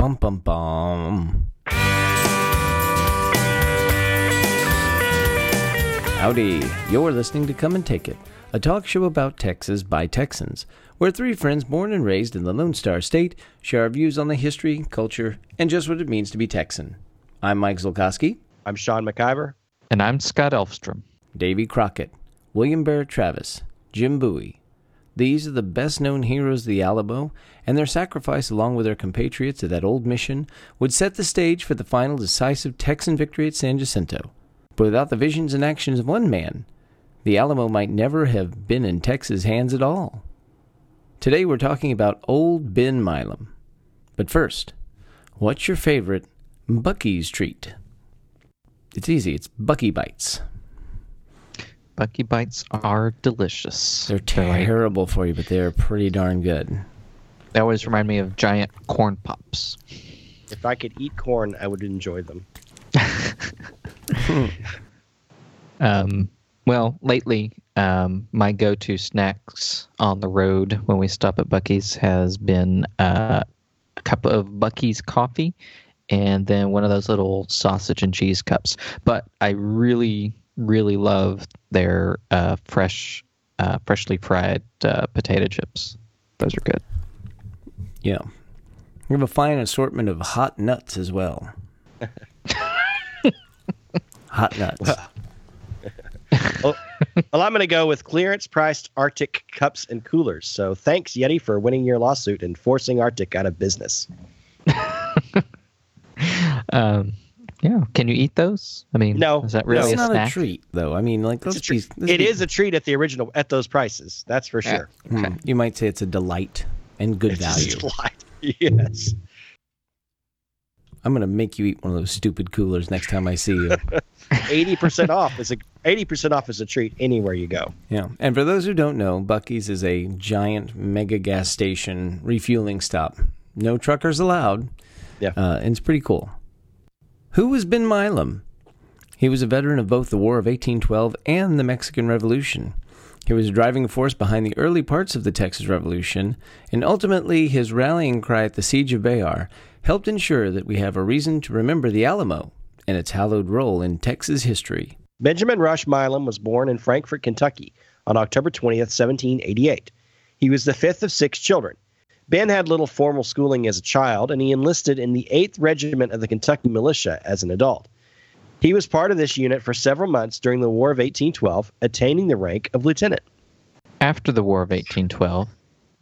Bum bum bum. Howdy, you're listening to Come and Take It, a talk show about Texas by Texans, where three friends born and raised in the Lone Star State share our views on the history, culture, and just what it means to be Texan. I'm Mike Zolkowski. I'm Sean McIver. And I'm Scott Elfstrom. Davy Crockett, William Barrett Travis, Jim Bowie. These are the best known heroes of the Alamo, and their sacrifice, along with their compatriots at that old mission, would set the stage for the final decisive Texan victory at San Jacinto. But without the visions and actions of one man, the Alamo might never have been in Texas' hands at all. Today we're talking about Old Ben Milam. But first, what's your favorite Buc-ee's treat? It's easy, it's Buc-ee Bites. Buc-ee Bites are delicious. They're terrible for you, but they're pretty darn good. They always remind me of giant corn pops. If I could eat corn, I would enjoy them. um, well, lately, um, my go-to snacks on the road when we stop at Buc-ee's has been uh, a cup of Buc-ee's coffee, and then one of those little sausage and cheese cups. But I really, really love their uh, fresh, uh, freshly fried uh, potato chips. Those are good. Yeah, we have a fine assortment of hot nuts as well. hot nuts. well, well, I'm going to go with clearance priced RTIC cups and coolers. So thanks, Yeti, for winning your lawsuit and forcing RTIC out of business. um, yeah, can you eat those? I mean, no, is that really it's a not snack? a treat though. I mean, like It's a let's treat. be, let's It be- is a treat at the original at those prices. That's for sure. Hmm, You might say it's a delight and good It's value. just like- yes. I'm gonna make you eat one of those stupid coolers next time I see you. Eighty percent off is a eighty percent off is a treat anywhere you go. Yeah, and for those who don't know, Buc-ee's is a giant mega gas station refueling stop. No truckers allowed. Yeah. uh, and it's pretty cool. Who was Ben Milam? He was a veteran of both the War of 1812 and the Mexican Revolution. He was a driving force behind the early parts of the Texas Revolution, and ultimately his rallying cry at the Siege of Bexar helped ensure that we have a reason to remember the Alamo and its hallowed role in Texas history. Benjamin Rush Milam was born in Frankfort, Kentucky on October 20th, 1788. He was the fifth of six children. Ben had little formal schooling as a child, and he enlisted in the 8th Regiment of the Kentucky Militia as an adult. He was part of this unit for several months during the War of 1812, attaining the rank of lieutenant. After the War of 1812,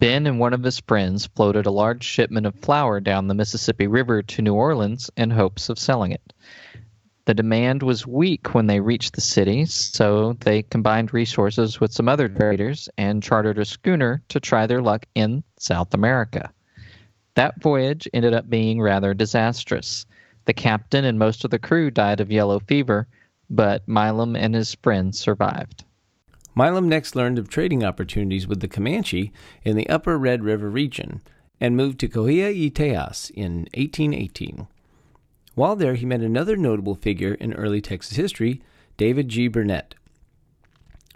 Ben and one of his friends floated a large shipment of flour down the Mississippi River to New Orleans in hopes of selling it. The demand was weak when they reached the city, so they combined resources with some other traders and chartered a schooner to try their luck in South America. That voyage ended up being rather disastrous. The captain and most of the crew died of yellow fever, but Milam and his friends survived. Milam next learned of trading opportunities with the Comanche in the upper Red River region and moved to Coahuila y in 1818. While there, he met another notable figure in early Texas history, David G. Burnet.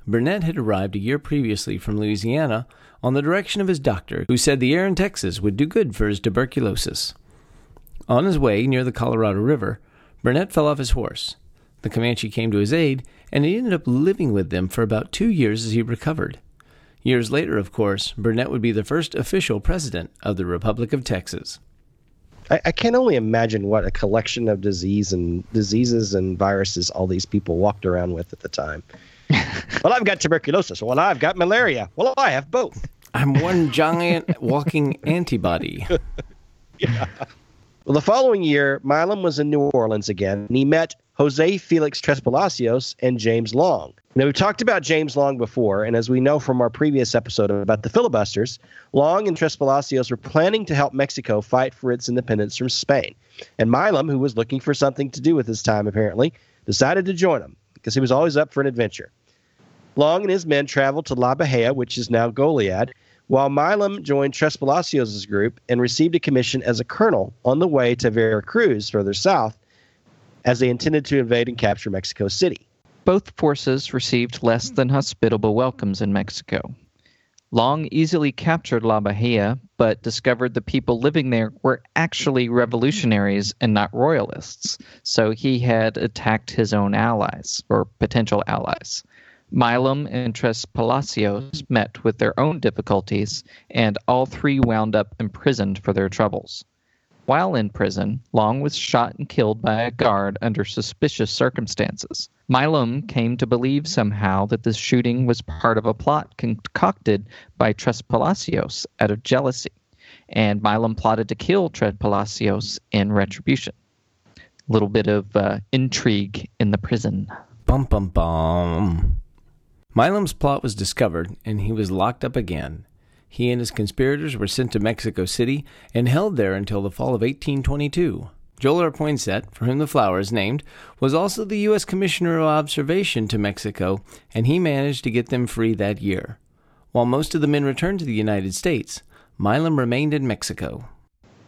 Burnet had arrived a year previously from Louisiana on the direction of his doctor, who said the air in Texas would do good for his tuberculosis. On his way near the Colorado River, Burnet fell off his horse. The Comanche came to his aid, and he ended up living with them for about two years as he recovered. Years later, of course, Burnet would be the first official president of the Republic of Texas. I, I can only imagine what a collection of disease and diseases and viruses all these people walked around with at the time. well, I've got tuberculosis. Well, I've got malaria. Well, I have both. I'm one giant walking antibody. Well, the following year, Milam was in New Orleans again, and he met Jose Felix Tres Palacios and James Long. Now, we've talked about James Long before, and as we know from our previous episode about the filibusters, Long and Tres Palacios were planning to help Mexico fight for its independence from Spain. And Milam, who was looking for something to do with his time apparently, decided to join them because he was always up for an adventure. Long and his men traveled to La Bahia, which is now Goliad, while Milam joined Tres Palacios' group and received a commission as a colonel on the way to Veracruz, further south, as they intended to invade and capture Mexico City. Both forces received less than hospitable welcomes in Mexico. Long easily captured La Bahia, but discovered the people living there were actually revolutionaries and not royalists, so he had attacked his own allies, or potential allies. Milam and Tres Palacios met with their own difficulties, and all three wound up imprisoned for their troubles. While in prison, Long was shot and killed by a guard under suspicious circumstances. Milam came to believe somehow that this shooting was part of a plot concocted by Tres Palacios out of jealousy, and Milam plotted to kill Tres Palacios in retribution. A little bit of uh, intrigue in the prison. Bum bum bum. Milam's plot was discovered, and he was locked up again. He and his conspirators were sent to Mexico City and held there until the fall of 1822. Joel R. Poinsett, for whom the flower is named, was also the U.S. Commissioner of Observation to Mexico, and he managed to get them free that year. While most of the men returned to the United States, Milam remained in Mexico.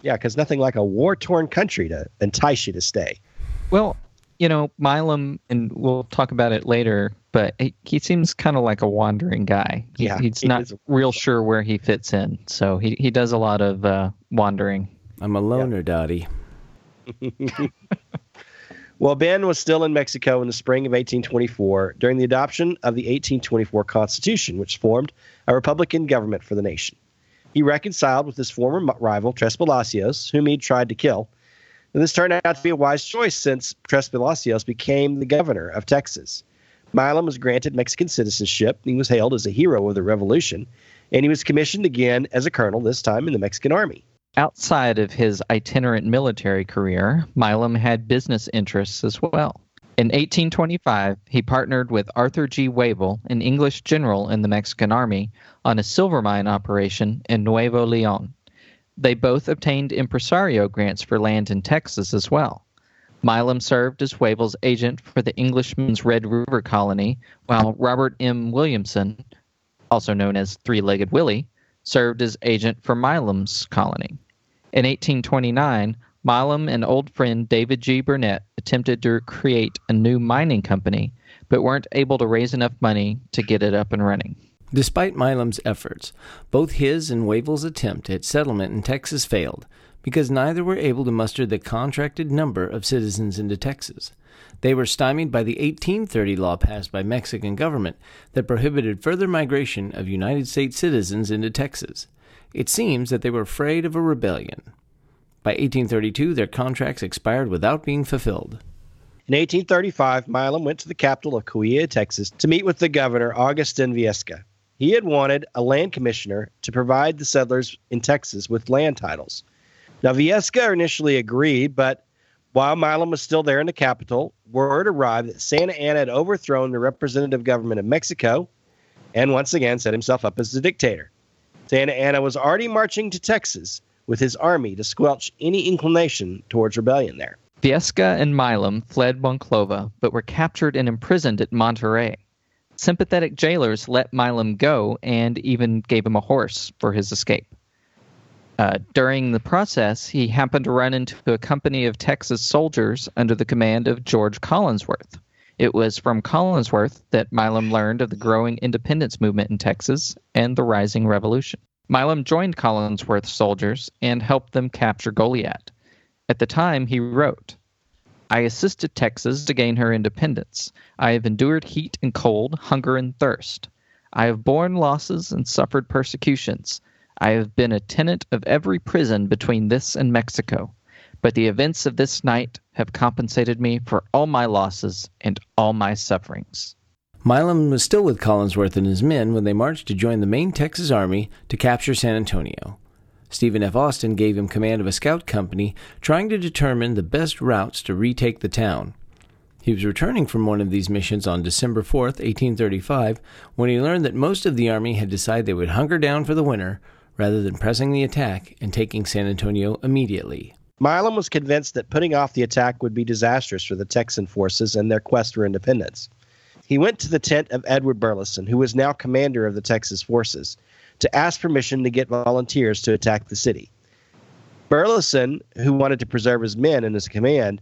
Yeah, because nothing like a war torn country to entice you to stay. Well, you know, Milam, and we'll talk about it later, but he, he seems kind of like a wandering guy. He, Yeah, he's he not is. real sure where he fits in, so he, he does a lot of uh, wandering. I'm a loner, Dottie. Well, Ben was still in Mexico in the spring of 1824 during the adoption of the 1824 Constitution, which formed a Republican government for the nation. He reconciled with his former rival, Tres Palacios, whom he'd tried to kill. And this turned out to be a wise choice since Tres Palacios became the governor of Texas. Milam was granted Mexican citizenship. He was hailed as a hero of the revolution, and he was commissioned again as a colonel, this time in the Mexican army. Outside of his itinerant military career, Milam had business interests as well. In 1825, he partnered with Arthur G. Wavell, an English general in the Mexican Army, on a silver mine operation in Nuevo Leon. They both obtained impresario grants for land in Texas as well. Milam served as Wavell's agent for the Englishman's Red River Colony, while Robert M. Williamson, also known as Three Legged Willie, served as agent for Milam's colony. In 1829, Milam and old friend David G. Burnet attempted to create a new mining company, but weren't able to raise enough money to get it up and running. Despite Milam's efforts, both his and Wavell's attempt at settlement in Texas failed because neither were able to muster the contracted number of citizens into Texas. They were stymied by the 1830 law passed by Mexican government that prohibited further migration of United States citizens into Texas. It seems that they were afraid of a rebellion. By 1832, their contracts expired without being fulfilled. In 1835, Milam went to the capital of Coahuila, Texas, to meet with the governor, Augustin Viesca. He had wanted a land commissioner to provide the settlers in Texas with land titles. Now, Viesca initially agreed, but while Milam was still there in the capital, word arrived that Santa Anna had overthrown the representative government of Mexico and once again set himself up as the dictator. Santa Anna was already marching to Texas with his army to squelch any inclination towards rebellion there. Viesca and Milam fled Monclova, but were captured and imprisoned at Monterrey. Sympathetic jailers let Milam go and even gave him a horse for his escape. Uh, during the process, he happened to run into a company of Texas soldiers under the command of George Collinsworth. It was from Collinsworth that Milam learned of the growing independence movement in Texas and the rising revolution. Milam joined Collinsworth's soldiers and helped them capture Goliad. At the time, he wrote, I assisted Texas to gain her independence. I have endured heat and cold, hunger and thirst. I have borne losses and suffered persecutions. I have been a tenant of every prison between this and Mexico. But the events of this night have compensated me for all my losses and all my sufferings. Milam was still with Collinsworth and his men when they marched to join the main Texas Army to capture San Antonio. Stephen F. Austin gave him command of a scout company trying to determine the best routes to retake the town. He was returning from one of these missions on December 4, 1835, when he learned that most of the army had decided they would hunker down for the winter rather than pressing the attack and taking San Antonio immediately. Milam was convinced that putting off the attack would be disastrous for the Texan forces and their quest for independence. He went to the tent of Edward Burleson, who was now commander of the Texas forces, to ask permission to get volunteers to attack the city. Burleson, who wanted to preserve his men and his command,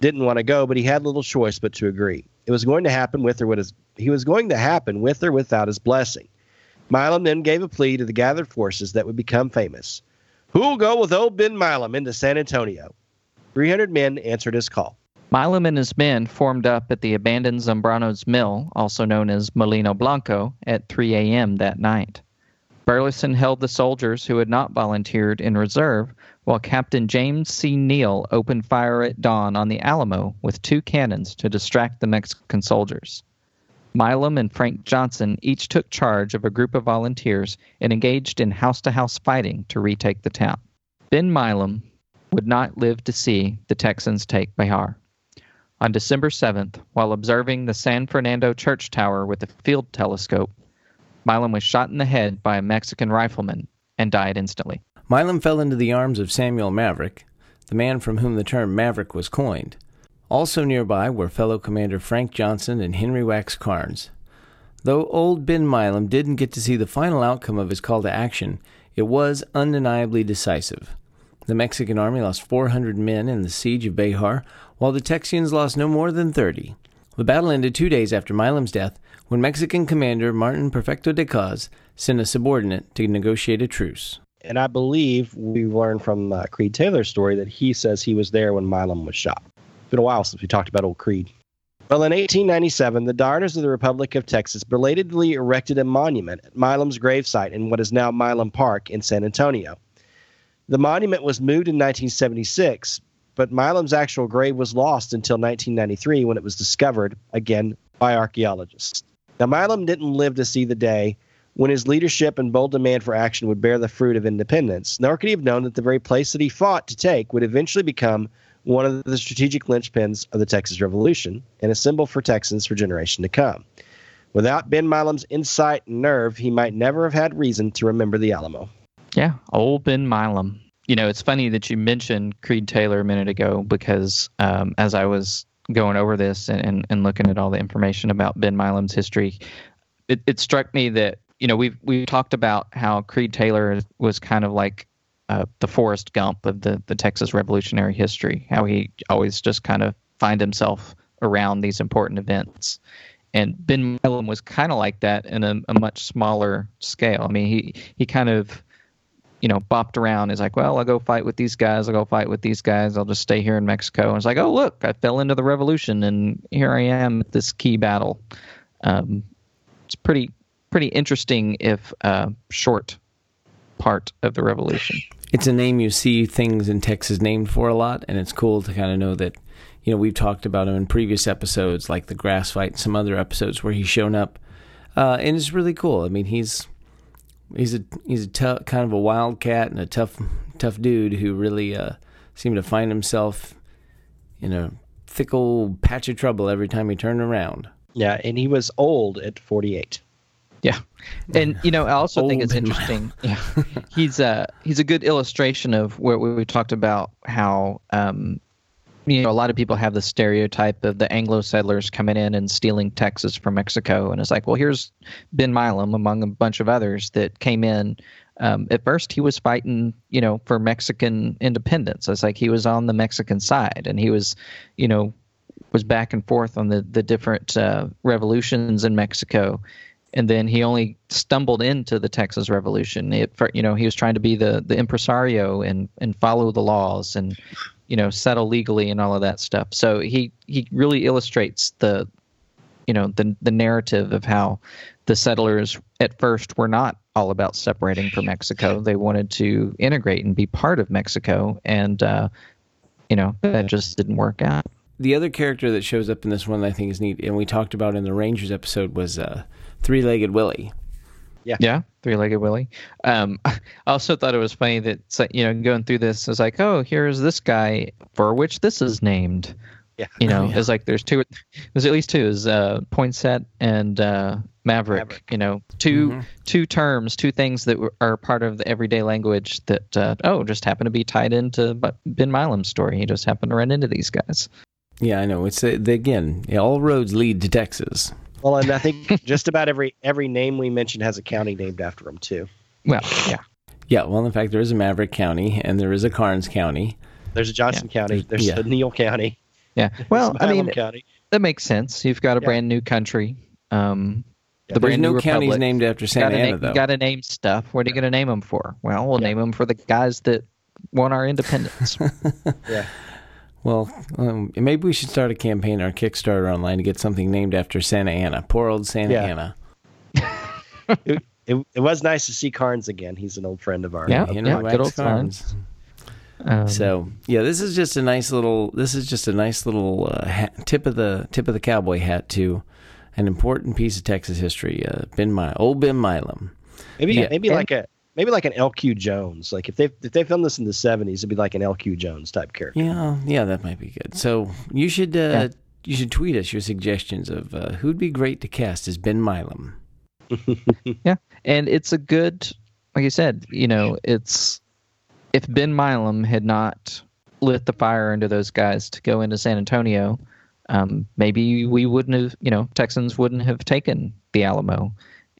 didn't want to go, but he had little choice but to agree. It was going to happen with or with his, he was going to happen with or without his blessing. Milam then gave a plea to the gathered forces that would become famous. Who'll go with old Ben Milam into San Antonio? 300 men answered his call. Milam and his men formed up at the abandoned Zambrano's Mill, also known as Molino Blanco, at 3 a.m. that night. Burleson held the soldiers who had not volunteered in reserve, while Captain James C. Neill opened fire at dawn on the Alamo with two cannons to distract the Mexican soldiers. Milam and Frank Johnson each took charge of a group of volunteers and engaged in house to house fighting to retake the town. Ben Milam would not live to see the Texans take Bexar. On December 7th, while observing the San Fernando church tower with a field telescope, Milam was shot in the head by a Mexican rifleman and died instantly. Milam fell into the arms of Samuel Maverick, the man from whom the term Maverick was coined. Also nearby were fellow Commander Frank Johnson and Henry Wax Karnes. Though old Ben Milam didn't get to see the final outcome of his call to action, it was undeniably decisive. The Mexican army lost 400 men in the siege of Bexar, while the Texians lost no more than 30. The battle ended two days after Milam's death, when Mexican commander Martin Perfecto de Cos sent a subordinate to negotiate a truce. And I believe we learned from uh, Creed Taylor's story that he says he was there when Milam was shot It's been a while since we talked about old Creed. Well, in 1897, the Daughters of the Republic of Texas belatedly erected a monument at Milam's gravesite in what is now Milam Park in San Antonio. The monument was moved in 1976, but Milam's actual grave was lost until 1993 when it was discovered again by archaeologists. Now, Milam didn't live to see the day when his leadership and bold demand for action would bear the fruit of independence, nor could he have known that the very place that he fought to take would eventually become one of the strategic linchpins of the Texas Revolution and a symbol for Texans for generation to come. Without Ben Milam's insight and nerve, he might never have had reason to remember the Alamo. Yeah, old Ben Milam. You know, it's funny that you mentioned Creed Taylor a minute ago because um, as I was going over this and, and, and, looking at all the information about Ben Milam's history, it, it struck me that you know we've we talked about how Creed Taylor was kind of like uh, the Forrest Gump of the, the Texas Revolutionary history, how he always just kind of find himself around these important events. And Ben Milam was kind of like that in a, a, much smaller scale. I mean, he, he kind of, you know, bopped around. He's like, well, I'll go fight with these guys. I'll go fight with these guys. I'll just stay here in Mexico. And it's like, oh, look, I fell into the revolution and here I am at this key battle. Um, it's pretty, pretty interesting if uh, short part of the revolution it's a name you see things in Texas named for a lot, and it's cool to kind of know that. You know, we've talked about him in previous episodes, like the grass fight, and some other episodes where he's shown up, uh, and it's really cool. I mean, he's he's a he's a tough, kind of a wildcat and a tough tough dude who really uh, seemed to find himself in a thick old patch of trouble every time he turned around. Yeah, and he was old at forty eight. Yeah, and you know, I also think it's interesting. yeah, he's a he's a good illustration of where we talked about how um, you know a lot of people have the stereotype of the Anglo settlers coming in and stealing Texas from Mexico, and it's like, well, here's Ben Milam among a bunch of others that came in. Um, at first, he was fighting, you know, for Mexican independence. It's like he was on the Mexican side, and he was, you know, was back and forth on the the different uh, revolutions in Mexico and then he only stumbled into the Texas Revolution. It, you know, he was trying to be the the impresario and and follow the laws and you know settle legally and all of that stuff. So he he really illustrates the you know the the narrative of how the settlers at first were not all about separating from Mexico. They wanted to integrate and be part of Mexico, and uh, you know that just didn't work out. The other character that shows up in this one I think is neat, and we talked about in the Rangers episode, was uh, Three Legged Willie. Yeah. Yeah. Three Legged Willie. Um, I also thought it was funny that, you know, going through this, I was like, oh, here's this guy for which this is named. Yeah. You know, yeah. it's like there's two, there's at least two is uh, Poinsett and uh, Maverick, Maverick, You know, 2 mm-hmm. two terms, two things that are part of the everyday language that, uh, oh, just happen to be tied into Ben Milam's story. He just happened to run into these guys. Yeah, I know. It's uh, again, all roads lead to Texas. Well, and I think just about every every name we mentioned has a county named after them too. Well, yeah, yeah. Well, in fact, there is a Maverick County and there is a Karnes County. There's a Johnson yeah. County. There's yeah. a Neill County. Yeah. Well, I mean, County. that makes sense. You've got a yeah. brand new country. Um, the There's brand no new counties republic. named after Santa gotta Ana, name, though. Got to name stuff. What are you going to name them for? Well, we'll name them for the guys that won our independence. Yeah. Well, um, maybe we should start a campaign or Kickstarter online to get something named after Santa Anna. Poor old Santa Yeah. Ana. It, it, it was nice to see Karnes again. He's an old friend of ours. Yeah. Henry good Wax old Karnes. Um, So yeah, this is just a nice little. This is just a nice little uh, hat, tip of the tip of the cowboy hat to an important piece of Texas history. Uh, ben My old Ben Milam. Maybe Yeah. maybe And- like a maybe like an LQ Jones. Like if they if they filmed this in the seventies, it'd be like an LQ Jones type character. Yeah, yeah, that might be good. So you should uh, Yeah. you should tweet us your suggestions of uh, who'd be great to cast as Ben Milam. Yeah, and it's a good, like you said, you know, it's if Ben Milam had not lit the fire under those guys to go into San Antonio, um, maybe we wouldn't have, you know, Texans wouldn't have taken the Alamo,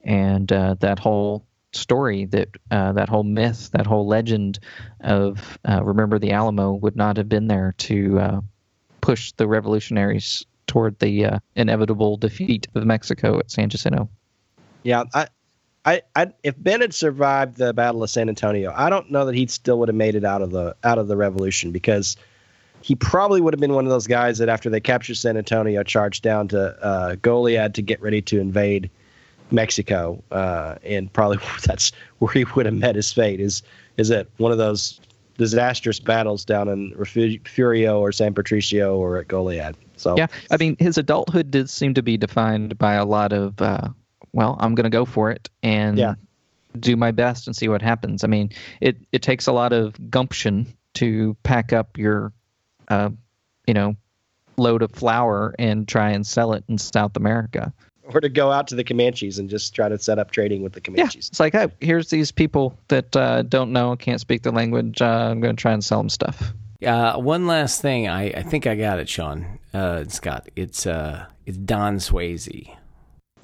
and uh, that whole story, that uh, that whole myth, that whole legend of uh, remember the Alamo would not have been there to uh, push the revolutionaries toward the uh, inevitable defeat of Mexico at San Jacinto. Yeah, I, I, I, if Ben had survived the Battle of San Antonio, I don't know that he still would have made it out of the out of the revolution because he probably would have been one of those guys that after they captured San Antonio, charged down to uh, Goliad to get ready to invade Mexico, uh, and probably that's where he would have met his fate. Is is at one of those disastrous battles down in Refugio or San Patricio or at Goliad. So Yeah, I mean, his adulthood did seem to be defined by a lot of, uh, well, I'm going to go for it and Yeah. do my best and see what happens. I mean, it, it takes a lot of gumption to pack up your, uh, you know, load of flour and try and sell it in South America. Or to go out to the Comanches and just try to set up trading with the Comanches. Yeah, Comanches. it's like, hey, here's these people that uh, don't know, can't speak the language. Uh, I'm going to try and sell them stuff. Uh, one last thing, I, I think I got it, Sean uh, Scott. It's uh, it's Don Swayze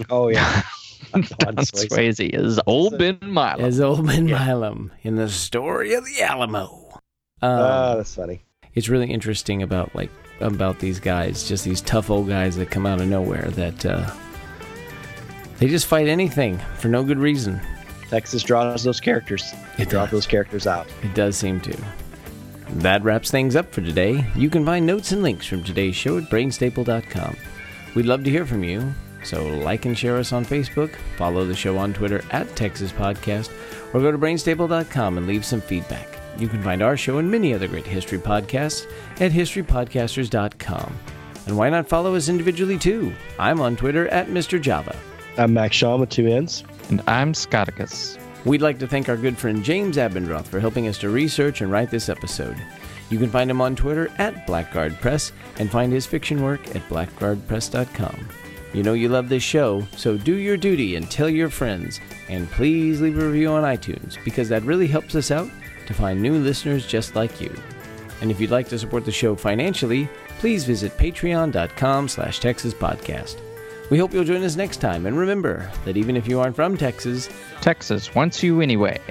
Oh yeah. Don Don Swayze. Swayze is old Ben Milam. as old Ben Milam in the story of the Alamo. Um, Oh, that's funny. it's really interesting about like about these guys, just these tough old guys that come out of nowhere that uh, they just fight anything for no good reason. Texas draws those characters. It draw does. those characters out. It does seem to. That wraps things up for today. You can find notes and links from today's show at brainstaple.com. We'd love to hear from you, so like and share us on Facebook, follow the show on Twitter at Texas Podcast, or go to brainstaple.com and leave some feedback. You can find our show and many other great history podcasts at historypodcasters.com. And why not follow us individually too? I'm on Twitter at Mr. Java. I'm Max Shaw with two N's. And I'm Scotticus. We'd like to thank our good friend James Abendroth for helping us to research and write this episode. You can find him on Twitter at Blackguard Press and find his fiction work at blackguardpress.com. You know you love this show, so do your duty and tell your friends, and please leave a review on iTunes because that really helps us out to find new listeners just like you. And if you'd like to support the show financially, please visit patreon.com slash Texas Podcast. We hope you'll join us next time, and remember that even if you aren't from Texas, Texas wants you anyway.